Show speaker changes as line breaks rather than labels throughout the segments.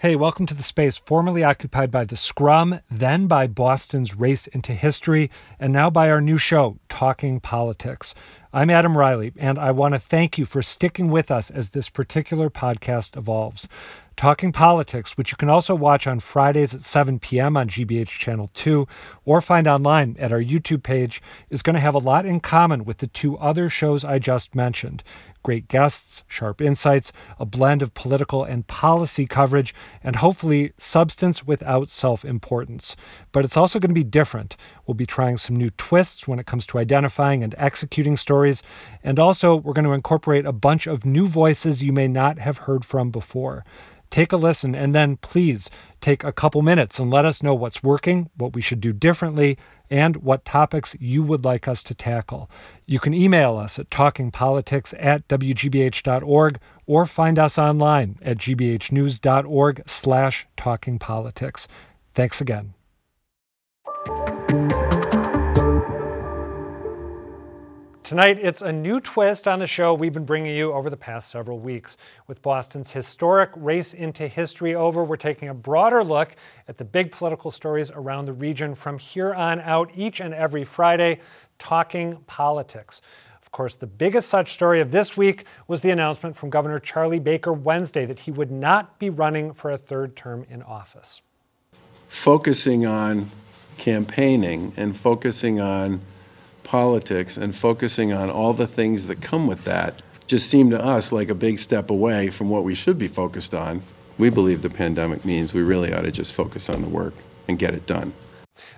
Hey, welcome to the space formerly occupied by the Scrum, then by Boston's Race into History, and now by our new show, Talking Politics. I'm Adam Reilly, and I want to thank you for sticking with us as this particular podcast evolves. Talking Politics, which you can also watch on Fridays at 7 p.m. on GBH Channel 2 or find online at our YouTube page, is going to have a lot in common with the two other shows I just mentioned great guests, sharp insights, a blend of political and policy coverage, and hopefully substance without self importance. But it's also going to be different. We'll be trying some new twists when it comes to identifying and executing stories. And also, we're going to incorporate a bunch of new voices you may not have heard from before. Take a listen and then please take a couple minutes and let us know what's working, what we should do differently, and what topics you would like us to tackle. You can email us at talkingpolitics at wgbh.org or find us online at gbhnews.org slash talkingpolitics. Thanks again. Tonight, it's a new twist on the show we've been bringing you over the past several weeks. With Boston's historic race into history over, we're taking a broader look at the big political stories around the region from here on out each and every Friday, talking politics. Of course, the biggest such story of this week was the announcement from Governor Charlie Baker Wednesday that he would not be running for a third term in office.
Focusing on campaigning and focusing on politics and focusing on all the things that come with that just seemed to us like a big step away from what we should be focused on. We believe the pandemic means we really ought to just focus on the work and get it done.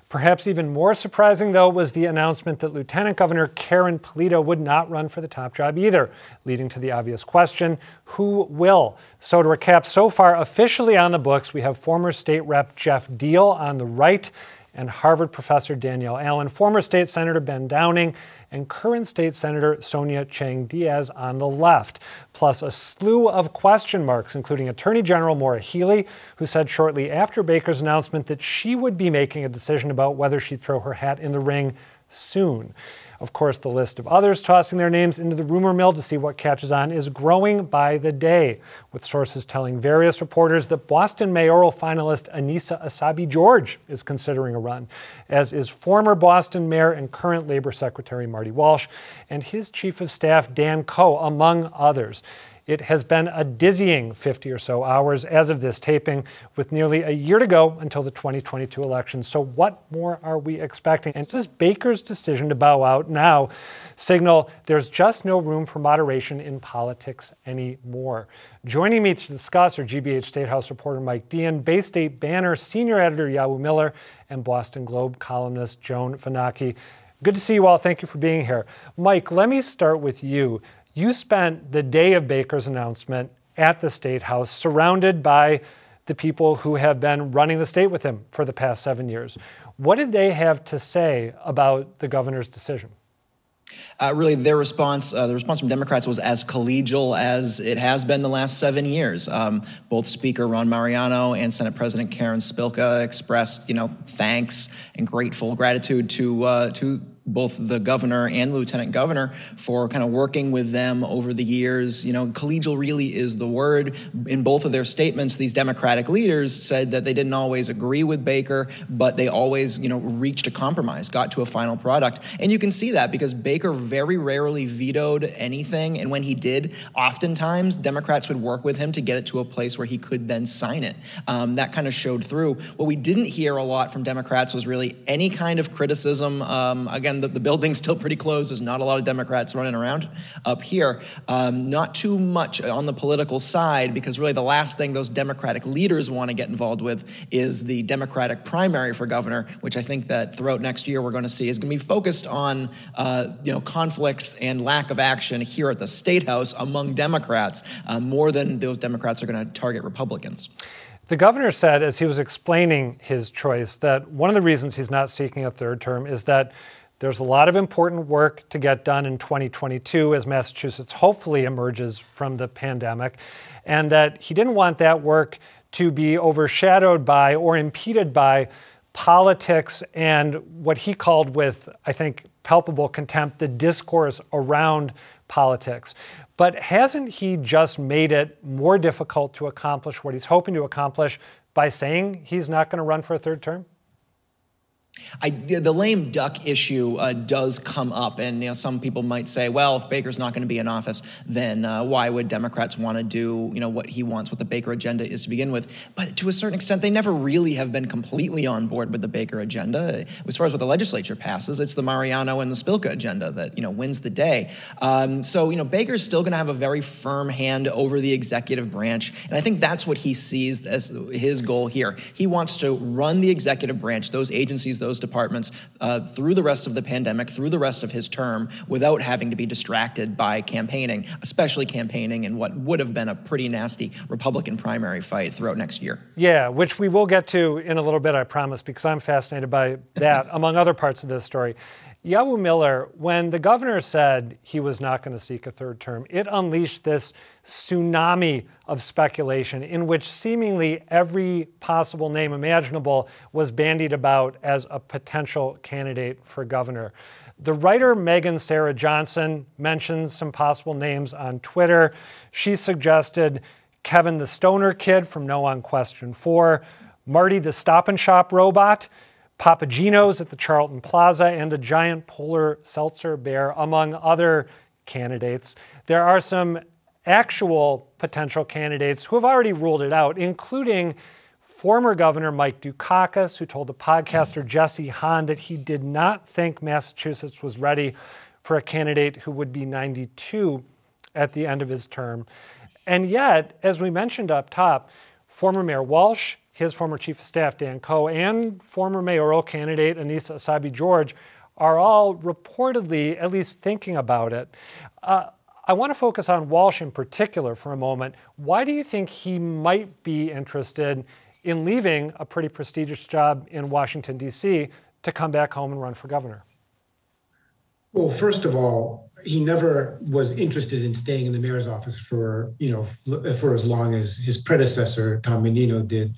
Perhaps even more surprising, though, was the announcement that Lieutenant Governor Karen Polito would not run for the top job either, leading to the obvious question who will? So, to recap, so far officially on the books, we have former state rep Geoff Diehl on the right and Harvard professor Danielle Allen, former state senator Ben Downing, and current state senator Sonia Chang Diaz on the left, plus a slew of question marks, including Attorney General Maura Healey, who said shortly after Baker's announcement that she would be making a decision about whether she'd throw her hat in the ring soon. Of course, the list of others tossing their names into the rumor mill to see what catches on is growing by the day, with sources telling various reporters that Boston mayoral finalist Annissa Essaibi George is considering a run, as is former Boston mayor and current Labor Secretary Marty Walsh and his chief of staff Dan Koh, among others. It has been a dizzying 50 or so hours as of this taping, with nearly a year to go until the 2022 election. So, what more are we expecting? And does Baker's decision to bow out now signal there's just no room for moderation in politics anymore? Joining me to discuss are GBH State House reporter Mike Deehan, Bay State Banner senior editor Yawu Miller, and Boston Globe columnist Joan Vennochi. Good to see you all. Thank you for being here. Mike, let me start with you. You spent the day of Baker's announcement at the State House surrounded by the people who have been running the state with him for the past seven years. What did they have to say about the governor's decision?
Uh, really, their response, uh, the response from Democrats was as collegial as it has been the last seven years. Um, both Speaker Ron Mariano and Senate President Karen Spilka expressed, you know, thanks and grateful gratitude to uh, to both the governor and the lieutenant governor for kind of working with them over the years. You know, collegial really is the word. In both of their statements, these Democratic leaders said that they didn't always agree with Baker, but they always, you know, reached a compromise, got to a final product. And you can see that because Baker very rarely vetoed anything. And when he did, oftentimes Democrats would work with him to get it to a place where he could then sign it. Um, that kind of showed through. What we didn't hear a lot from Democrats was really any kind of criticism. Um, again, the, the building's still pretty closed. There's not a lot of Democrats running around up here. Um, not too much on the political side, because really the last thing those Democratic leaders want to get involved with is the Democratic primary for governor, which I think that throughout next year we're going to see is going to be focused on uh, you know conflicts and lack of action here at the state house among Democrats uh, more than those Democrats are going to target Republicans.
The governor said, as he was explaining his choice, that one of the reasons he's not seeking a third term is that there's a lot of important work to get done in 2022 as Massachusetts hopefully emerges from the pandemic, and that he didn't want that work to be overshadowed by or impeded by politics and what he called with, I think, palpable contempt, the discourse around politics. But hasn't he just made it more difficult to accomplish what he's hoping to accomplish by saying he's not going to run for a third term?
I, the lame duck issue uh, does come up, and you know some people might say, well, if Baker's not going to be in office, then uh, why would Democrats want to do you know what he wants, what the Baker agenda is to begin with? But to a certain extent, they never really have been completely on board with the Baker agenda. As far as what the legislature passes, it's the Mariano and the Spilka agenda that you know wins the day. Um, so you know Baker's still going to have a very firm hand over the executive branch, and I think that's what he sees as his goal here. He wants to run the executive branch, those agencies, those those departments uh, through the rest of the pandemic, through the rest of his term, without having to be distracted by campaigning, especially campaigning in what would have been a pretty nasty Republican primary fight throughout next year.
Yeah, which we will get to in a little bit, I promise, because I'm fascinated by that, among other parts of this story. Yawu Miller, when the governor said he was not going to seek a third term, it unleashed this tsunami of speculation in which seemingly every possible name imaginable was bandied about as a potential candidate for governor. The writer Megan Sarah Johnson mentioned some possible names on Twitter. She suggested Kevin the Stoner Kid from No on Question 4, Marty the Stop and Shop robot, Papa Gino's at the Charlton Plaza, and the giant polar seltzer bear, among other candidates. There are some actual potential candidates who have already ruled it out, including former Governor Mike Dukakis, who told the podcaster Jesse Hahn that he did not think Massachusetts was ready for a candidate who would be 92 at the end of his term. And yet, as we mentioned up top, former Mayor Walsh, his former chief of staff, Dan Koh, and former mayoral candidate Annissa Essaibi George are all reportedly at least thinking about it. Uh, I want to focus on Walsh in particular for a moment. Why do you think he might be interested in leaving a pretty prestigious job in Washington, D.C., to come back home and run for governor?
Well, first of all, he never was interested in staying in the mayor's office for you know for as long as his predecessor Tom Menino did.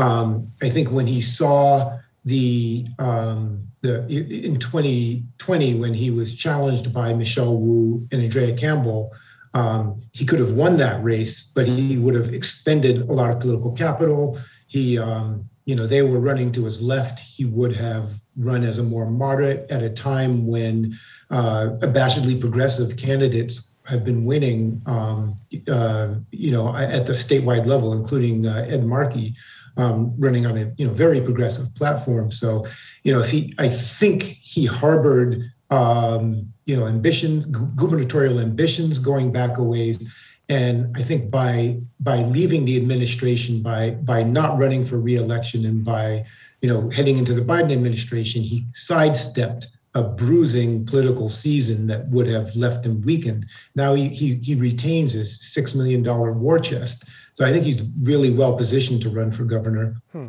Um, I think when he saw the um, the in 2020 when he was challenged by Michelle Wu and Andrea Campbell, um, he could have won that race, but he would have expended a lot of political capital. He, um, you know, they were running to his left. He would have run as a more moderate at a time when uh, abashedly progressive candidates have been winning, um, uh, you know, at the statewide level, including uh, Ed Markey um, running on a you know very progressive platform. So, you know, if he, I think he harbored um, you know ambitions, gubernatorial ambitions going back a ways, and I think by by leaving the administration, by by not running for reelection, and by you know heading into the Biden administration, he sidestepped a bruising political season that would have left him weakened. Now he he, he retains his six million dollar war chest so I think he's really well positioned to run for governor.
Hmm.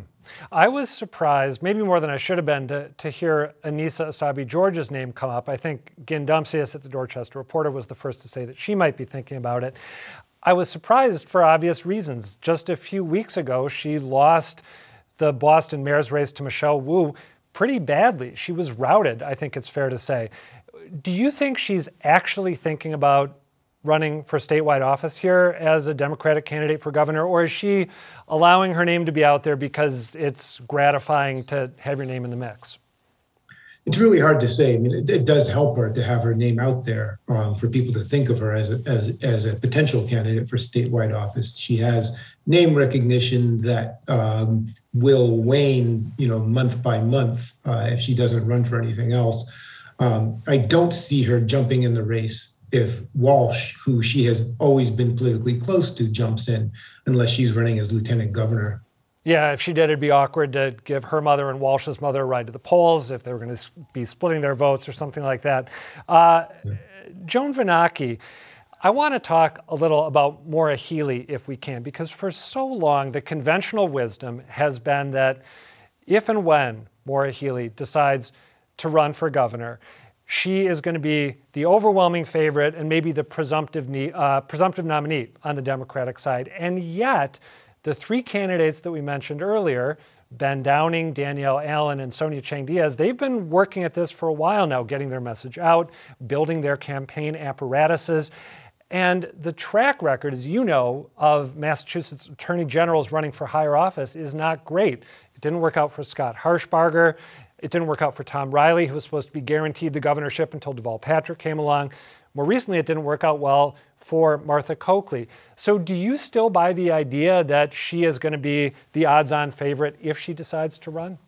I was surprised, maybe more than I should have been, to, to hear Annissa Essaibi George's name come up. I think Gin Dumcius at the Dorchester Reporter was the first to say that she might be thinking about it. I was surprised for obvious reasons. Just a few weeks ago, she lost the Boston mayor's race to Michelle Wu pretty badly. She was routed, I think it's fair to say. Do you think she's actually thinking about running for statewide office here as a Democratic candidate for governor, or is she allowing her name to be out there because it's gratifying to have your name in the mix?
It's really hard to say. I mean, it, it does help her to have her name out there um, for people to think of her as a, as as a potential candidate for statewide office. She has name recognition that um, will wane, you know, month by month uh, if she doesn't run for anything else. Um, I don't see her jumping in the race if Walsh, who she has always been politically close to, jumps in, unless she's running as lieutenant governor.
Yeah, if she did, it'd be awkward to give her mother and Walsh's mother a ride to the polls if they were going to be splitting their votes or something like that. Uh, yeah. Joan Vennochi, I want to talk a little about Maura Healey if we can, because for so long the conventional wisdom has been that if and when Maura Healey decides to run for governor, she is going to be the overwhelming favorite and maybe the presumptive, uh, presumptive nominee on the Democratic side. And yet, the three candidates that we mentioned earlier Ben Downing, Danielle Allen, and Sonia Chang Diaz, they've been working at this for a while now, getting their message out, building their campaign apparatuses. And the track record, as you know, of Massachusetts attorney generals running for higher office is not great. It didn't work out for Scott Harshbarger. It didn't work out for Tom Reilly, who was supposed to be guaranteed the governorship until Deval Patrick came along. More recently, it didn't work out well for Martha Coakley. So, do you still buy the idea that she is going to be the odds on favorite if she decides to run?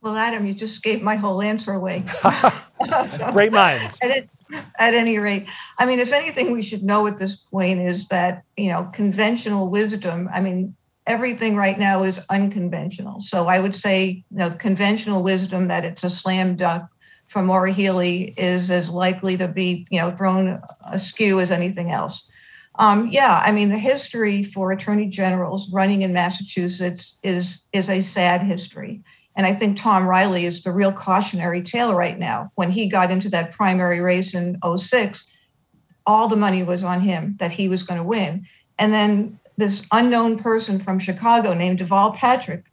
Well, Adam, you just gave my whole answer away.
Great minds.
at, at any rate, I mean, if anything we should know at this point is that, you know, conventional wisdom, I mean, everything right now is unconventional. So I would say, you know, conventional wisdom that it's a slam dunk for Maura Healey is as likely to be, you know, thrown askew as anything else. Um, yeah, I mean, the history for attorney generals running in Massachusetts is is a sad history. And I think Tom Reilly is the real cautionary tale right now. When he got into that primary race in 06, all the money was on him that he was going to win. And then this unknown person from Chicago named Deval Patrick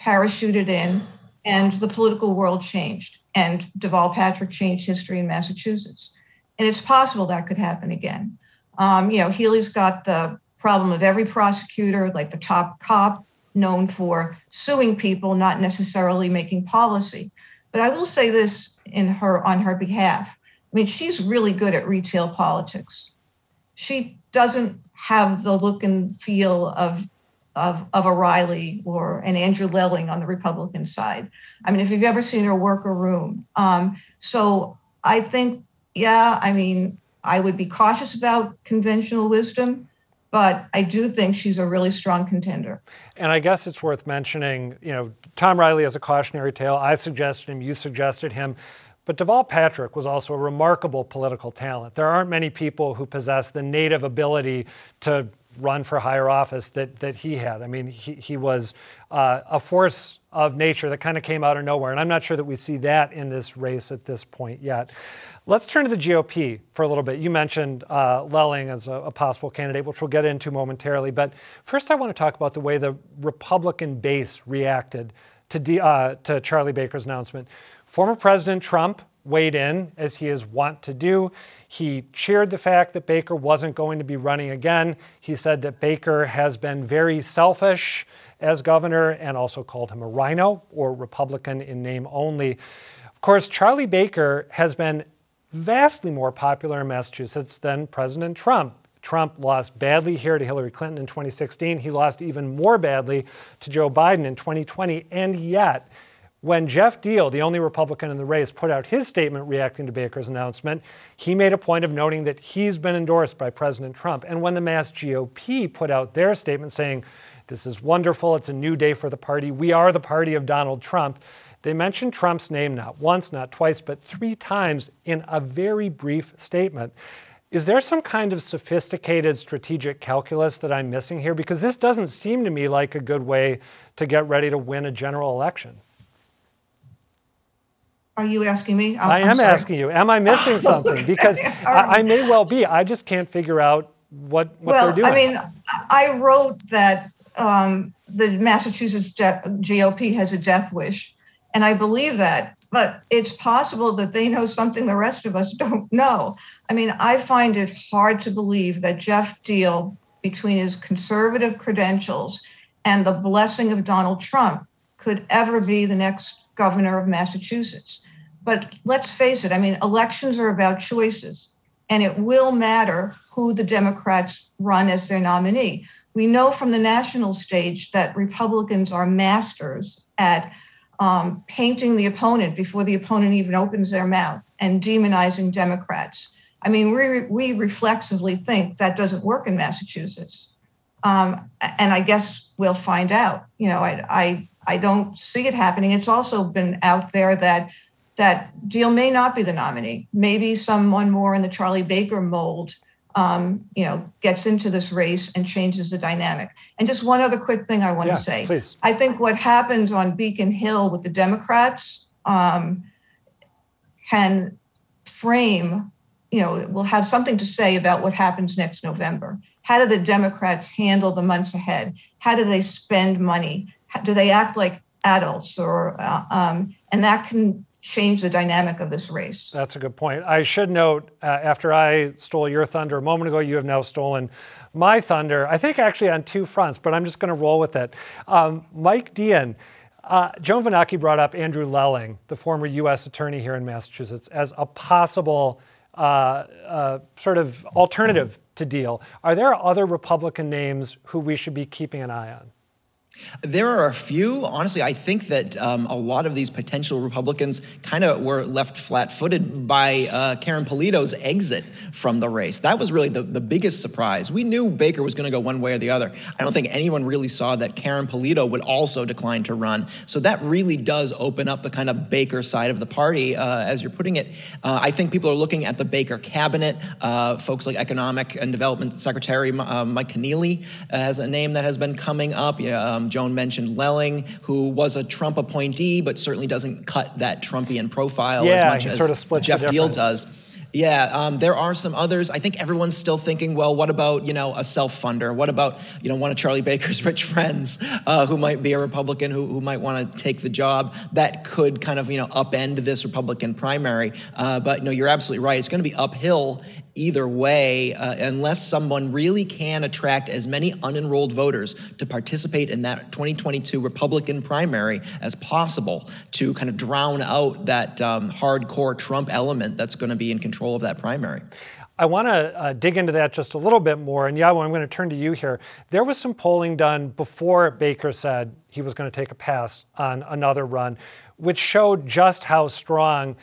parachuted in, and the political world changed and Deval Patrick changed history in Massachusetts. And it's possible that could happen again. Um, you know, Healey's got the problem of every prosecutor, like the top cop, known for suing people, not necessarily making policy. But I will say this in her on her behalf. I mean, she's really good at retail politics. She doesn't have the look and feel of of, of a Reilly or an Andrew Lelling on the Republican side. I mean, if you've ever seen her work a room. Um, so I think, yeah, I mean, I would be cautious about conventional wisdom, but I do think she's a really strong contender.
And I guess it's worth mentioning, you know, Tom Reilly has a cautionary tale. I suggested him, you suggested him. But Deval Patrick was also a remarkable political talent. There aren't many people who possess the native ability to run for higher office that, that he had. I mean, he, he was uh, a force of nature that kind of came out of nowhere. And I'm not sure that we see that in this race at this point yet. Let's turn to the GOP for a little bit. You mentioned uh, Lelling as a, a, possible candidate, which we'll get into momentarily. But first, I want to talk about the way the Republican base reacted to, uh, to Charlie Baker's announcement. Former President Trump weighed in, as he is wont to do. He cheered the fact that Baker wasn't going to be running again. He said that Baker has been very selfish as governor and also called him a rhino or Republican in name only. Of course, Charlie Baker has been vastly more popular in Massachusetts than President Trump. Trump lost badly here to Hillary Clinton in 2016. He lost even more badly to Joe Biden in 2020. And yet, when Geoff Diehl, the only Republican in the race, put out his statement reacting to Baker's announcement, he made a point of noting that he's been endorsed by President Trump. And when the Mass GOP put out their statement saying, This is wonderful, it's a new day for the party, we are the party of Donald Trump, they mentioned Trump's name not once, not twice, but three times in a very brief statement. Is there some kind of sophisticated strategic calculus that I'm missing here? Because this doesn't seem to me like a good way to get ready to win a general election.
Are you asking me?
I'm, I am asking you. Am I missing something? Because I, I, may well be. I just can't figure out what, what
well,
they're doing.
I mean, I wrote that um, the Massachusetts GOP has a death wish, and I believe that. But it's possible that they know something the rest of us don't know. I mean, I find it hard to believe that Geoff Diehl, between his conservative credentials and the blessing of Donald Trump, could ever be the next governor of Massachusetts. But let's face it, I mean, elections are about choices, and it will matter who the Democrats run as their nominee. We know from the national stage that Republicans are masters at um, painting the opponent before the opponent even opens their mouth and demonizing Democrats. I mean, we, we reflexively think that doesn't work in Massachusetts. Um, and I guess we'll find out. You know, I, I, I don't see it happening. It's also been out there that that Diehl may not be the nominee. Maybe someone more in the Charlie Baker mold, um, you know, gets into this race and changes the dynamic. And just one other quick thing I want
yeah,
to say.
Please.
I think what happens on Beacon Hill with the Democrats um, can frame, you know, will have something to say about what happens next November. How do the Democrats handle the months ahead? How do they spend money? do they act like adults or uh, um, and that can change the dynamic of this race.
That's a good point. I should note, uh, after I stole your thunder a moment ago, you have now stolen my thunder. I think actually on two fronts, but I'm just going to roll with it. Um, Mike Deehan. Uh, Joan Vennochi brought up Andrew Lelling, the former U.S. attorney here in Massachusetts, as a possible uh, uh, sort of alternative to Diehl. Are there other Republican names who we should be keeping an eye on?
There are a few. Honestly, I think that um, a lot of these potential Republicans kind of were left flat footed by uh, Karen Polito's exit from the race. That was really the, the biggest surprise. We knew Baker was going to go one way or the other. I don't think anyone really saw that Karen Polito would also decline to run. So that really does open up the kind of Baker side of the party, uh, as you're putting it. Uh, I think people are looking at the Baker cabinet. Uh, folks like Economic and Development Secretary uh, Mike Kennealy has a name that has been coming up. Yeah, um, Joan mentioned Lelling, who was a Trump appointee, but certainly doesn't cut that Trumpian profile
yeah,
as much
as
sort
of
Geoff Diehl does. Yeah, um, there are some others. I think everyone's still thinking, well, what about you know a self-funder? What about you know one of Charlie Baker's rich friends uh, who might be a Republican who, who might want to take the job? That could kind of you know upend this Republican primary. Uh, but no, you're absolutely right. It's going to be uphill either way uh, unless someone really can attract as many unenrolled voters to participate in that 2022 Republican primary as possible to kind of drown out that um, hardcore Trump element that's going to be in control of that primary.
I want to uh, dig into that just a little bit more. And Yawu, I'm going to turn to you here. There was some polling done before Baker said he was going to take a pass on another run, which showed just how strong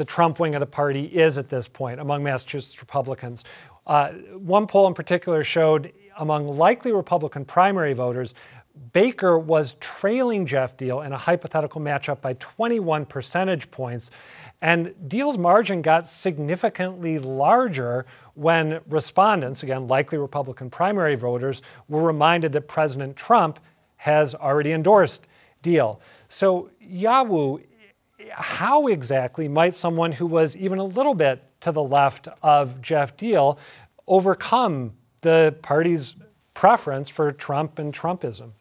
the Trump wing of the party is at this point among Massachusetts Republicans. Uh, one poll in particular showed among likely Republican primary voters, Baker was trailing Geoff Diehl in a hypothetical matchup by 21 percentage points. And Diehl's margin got significantly larger when respondents, again, likely Republican primary voters, were reminded that President Trump has already endorsed Diehl. So, Yawu, how exactly might someone who was even a little bit to the left of Geoff Diehl overcome the party's preference for Trump and Trumpism?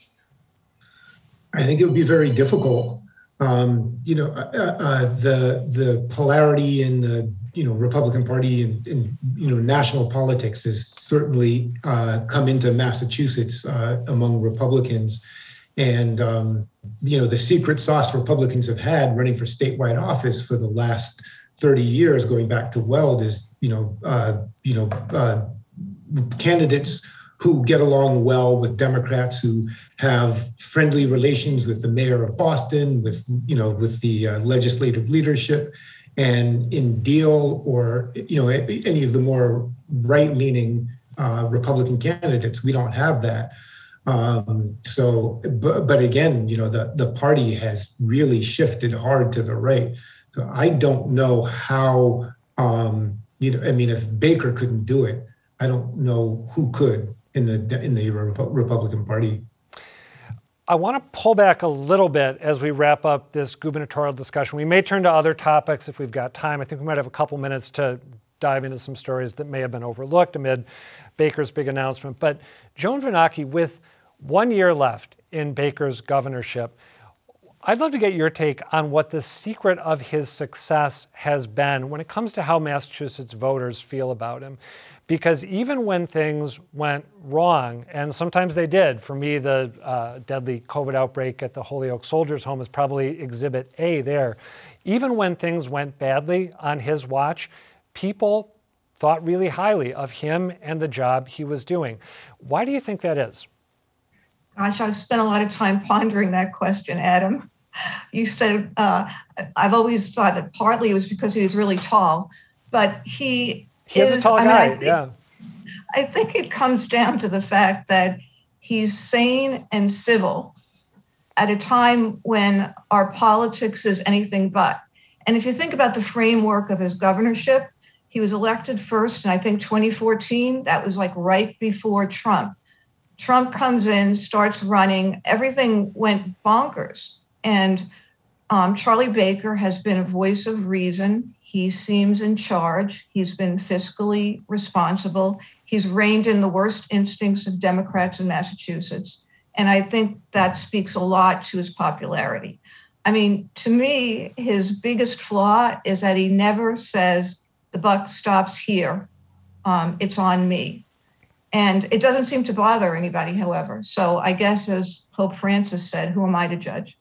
I think it would be very difficult. Um, you know, uh, uh, the the polarity in the you know Republican Party and, and you know national politics has certainly uh, come into Massachusetts uh, among Republicans, and um, you know the secret sauce Republicans have had running for statewide office for the last 30 years, going back to Weld, is you know uh, you know uh, candidates who get along well with Democrats who have friendly relations with the mayor of Boston, with you know with the uh, legislative leadership, and in Diehl or you know any of the more right-leaning uh, Republican candidates, we don't have that. Um, so, but, but again, you know the the party has really shifted hard to the right. So I don't know how. Um, you know, I mean, if Baker couldn't do it, I don't know who could in the in the Republican Party.
I want to pull back a little bit as we wrap up this gubernatorial discussion. We may turn to other topics if we've got time. I think we might have a couple minutes to dive into some stories that may have been overlooked amid Baker's big announcement. But Joan Vennochi, with one year left in Baker's governorship, I'd love to get your take on what the secret of his success has been when it comes to how Massachusetts voters feel about him. Because even when things went wrong, and sometimes they did, for me, the uh, deadly COVID outbreak at the Holyoke Soldiers Home is probably exhibit A there. Even when things went badly on his watch, people thought really highly of him and the job he was doing. Why do you think that is?
Gosh, I've spent a lot of time pondering that question, Adam. You said, uh, I've always thought that partly it was because he was really tall, but he
He's is, a tall I guy. Mean, I yeah.
I think it comes down to the fact that he's sane and civil at a time when our politics is anything but. And if you think about the framework of his governorship, he was elected first in, I think, 2014. That was like right before Trump. Trump comes in, starts running, everything went bonkers. And um, Charlie Baker has been a voice of reason. He seems in charge. He's been fiscally responsible. He's reined in the worst instincts of Democrats in Massachusetts. And I think that speaks a lot to his popularity. I mean, to me, his biggest flaw is that he never says, the buck stops here. Um, it's on me. And it doesn't seem to bother anybody, however. So I guess, as Pope Francis said, who am I to judge?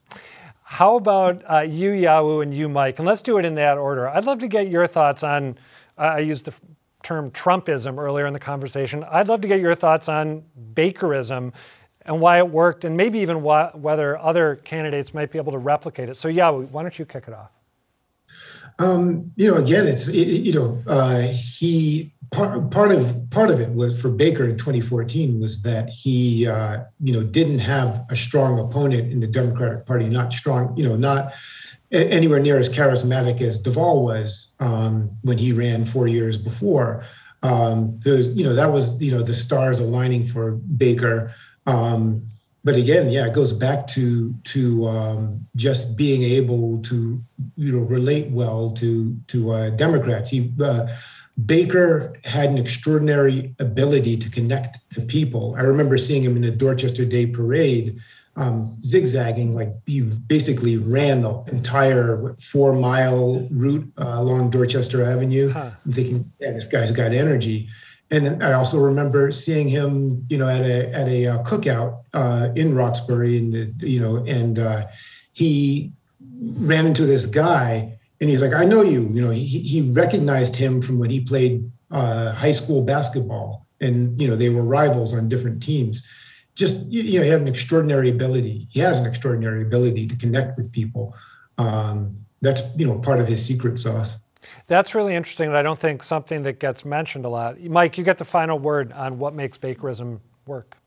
How about uh, you, Yawu, and you, Mike? And let's do it in that order. I'd love to get your thoughts on, uh, I used the term Trumpism earlier in the conversation. I'd love to get your thoughts on Bakerism and why it worked, and maybe even why, whether other candidates might be able to replicate it. So, Yawu, why don't you kick it off?
Um, you know, again, it's it, you know, uh, he part part of part of it was for Baker in 2014 was that he uh, you know didn't have a strong opponent in the Democratic Party, not strong, you know, not anywhere near as charismatic as Deval was um, when he ran four years before. Um, you know that was you know the stars aligning for Baker. Um, but again, yeah, it goes back to to um, just being able to you know relate well to to uh, Democrats. He uh, Baker had an extraordinary ability to connect to people. I remember seeing him in the Dorchester Day Parade, um, zigzagging, like he basically ran the entire four mile route uh, along Dorchester Avenue. Huh. I'm thinking, yeah, this guy's got energy. And I also remember seeing him, you know, at a at a uh, cookout uh, in Roxbury, and you know, and uh, he ran into this guy and he's like, I know you. You know, he, he recognized him from when he played uh, high school basketball, and you know they were rivals on different teams. Just you know, he had an extraordinary ability. He has an extraordinary ability to connect with people. Um, that's you know part of his secret sauce.
That's really interesting, and I don't think something that gets mentioned a lot. Mike, you get the final word on what makes Bakerism work.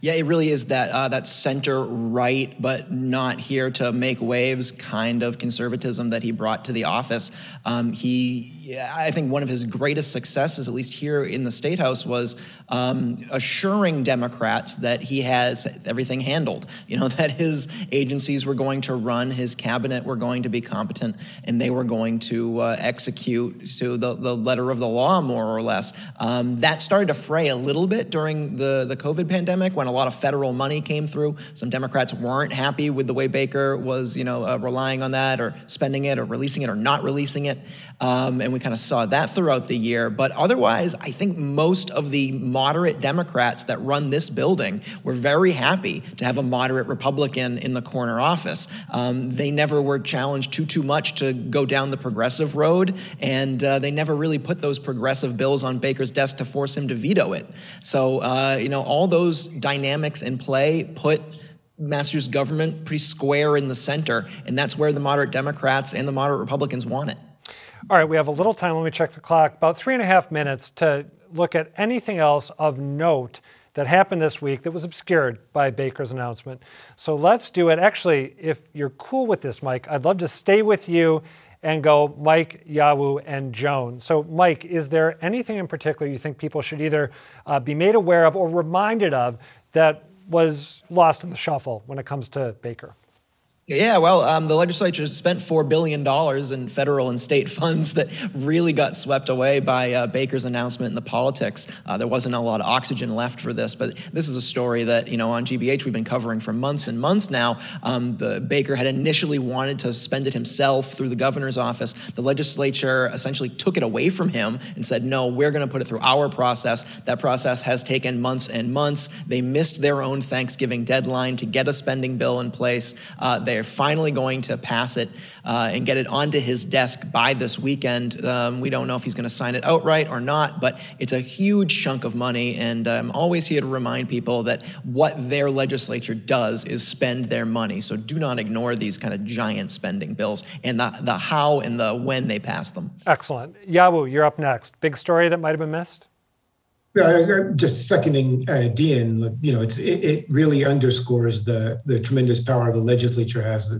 Yeah, it really is that uh, that center right, but not here to make waves kind of conservatism that he brought to the office. Um, he I think one of his greatest successes, at least here in the state house, was um, assuring Democrats that he has everything handled. You know that his agencies were going to run, his cabinet were going to be competent, and they were going to uh, execute to the, the letter of the law, more or less. Um, that started to fray a little bit during the the COVID pandemic when a lot of federal money came through. Some Democrats weren't happy with the way Baker was, you know, uh, relying on that or spending it or releasing it or not releasing it, um, and we kind of saw that throughout the year. But otherwise, I think most of the moderate Democrats that run this building were very happy to have a moderate Republican in the corner office. Um, they never were challenged too too much to go down the progressive road, and uh, they never really put those progressive bills on Baker's desk to force him to veto it. So uh, you know all those dynamics in play put Massachusetts government pretty square in the center, and that's where the moderate Democrats and the moderate Republicans want it.
All right, we have a little time. Let me check the clock. About three and a half minutes to look at anything else of note that happened this week that was obscured by Baker's announcement. So let's do it. Actually, if you're cool with this, Mike, I'd love to stay with you and go Mike, Yawu, and Joan. So, Mike, is there anything in particular you think people should either uh, be made aware of or reminded of that was lost in the shuffle when it comes to Baker?
Yeah, well, um, the legislature spent $4 billion in federal and state funds that really got swept away by uh, Baker's announcement in the politics. Uh, there wasn't a lot of oxygen left for this, but this is a story that, you know, on GBH we've been covering for months and months now. Um, the Baker had initially wanted to spend it himself through the governor's office. The legislature essentially took it away from him and said, no, we're going to put it through our process. That process has taken months and months. They missed their own Thanksgiving deadline to get a spending bill in place. Uh, they they're finally going to pass it uh, and get it onto his desk by this weekend. Um, we don't know if he's going to sign it outright or not, but it's a huge chunk of money. And I'm always here to remind people that what their legislature does is spend their money. So do not ignore these kind of giant spending bills and the, the how and the when they pass them.
Excellent. Yawu, you're up next. Big story that might have been missed?
Uh, just seconding uh, Deehan, you know, it's it, it, really underscores the the tremendous power the legislature has,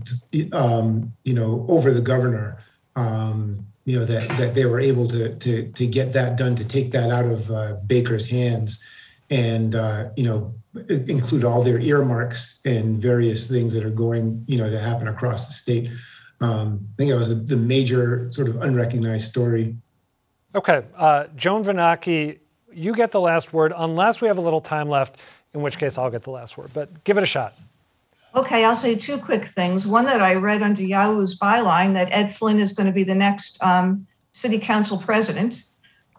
um, you know, over the governor. Um, you know that that they were able to to to get that done, to take that out of uh, Baker's hands, and uh, you know, include all their earmarks and various things that are going, you know, to happen across the state. Um, I think that was a, the major sort of unrecognized story.
Okay, uh, Joan Vennochi you get the last word unless we have a little time left. in which case I'll get the last word. But give it a shot.
Okay, I'll say two quick things. One that I read under Yawu's byline that Ed Flynn is going to be the next um, city council president.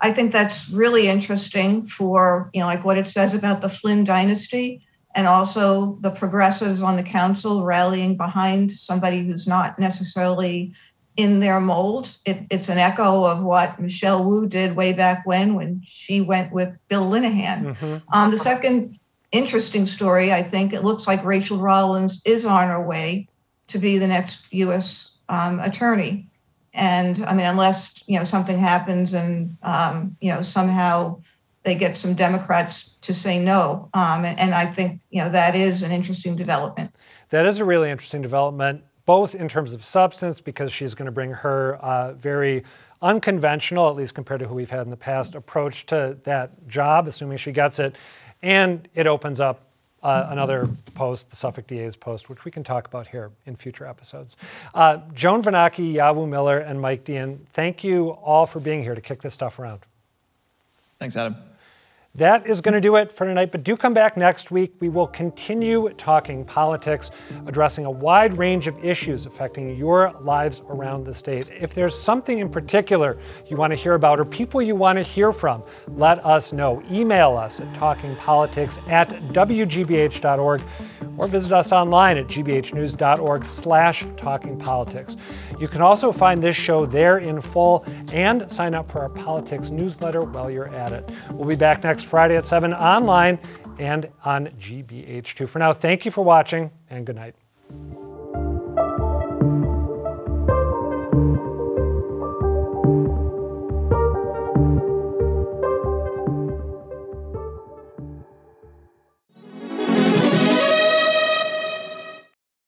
I think that's really interesting for, you know, like what it says about the Flynn dynasty and also the progressives on the council rallying behind somebody who's not necessarily in their mold. It, it's an echo of what Michelle Wu did way back when, when she went with Bill Linehan. Mm-hmm. Um, the second interesting story, I think it looks like Rachael Rollins is on her way to be the next U.S. Um, attorney. And I mean, unless you know something happens and um, you know somehow they get some Democrats to say no, um, and, and I think you know that is an interesting development.
That is a really interesting development, both in terms of substance, because she's going to bring her uh, very unconventional, at least compared to who we've had in the past, approach to that job, assuming she gets it, and it opens up uh, another post, the Suffolk DA's post, which we can talk about here in future episodes. Uh, Joan Vennochi, Yawu Miller, and Mike Deehan, thank you all for being here to kick this stuff around.
Thanks, Adam.
That is going to do it for tonight, but do come back next week. We will continue talking politics, addressing a wide range of issues affecting your lives around the state. If there's something in particular you want to hear about or people you want to hear from, let us know. Email us at talkingpolitics at wgbh.org or visit us online at gbhnews.org slash talkingpolitics. You can also find this show there in full and sign up for our politics newsletter while you're at it. We'll be back next Friday at 7 online and on GBH2. For now, thank you for watching and good night.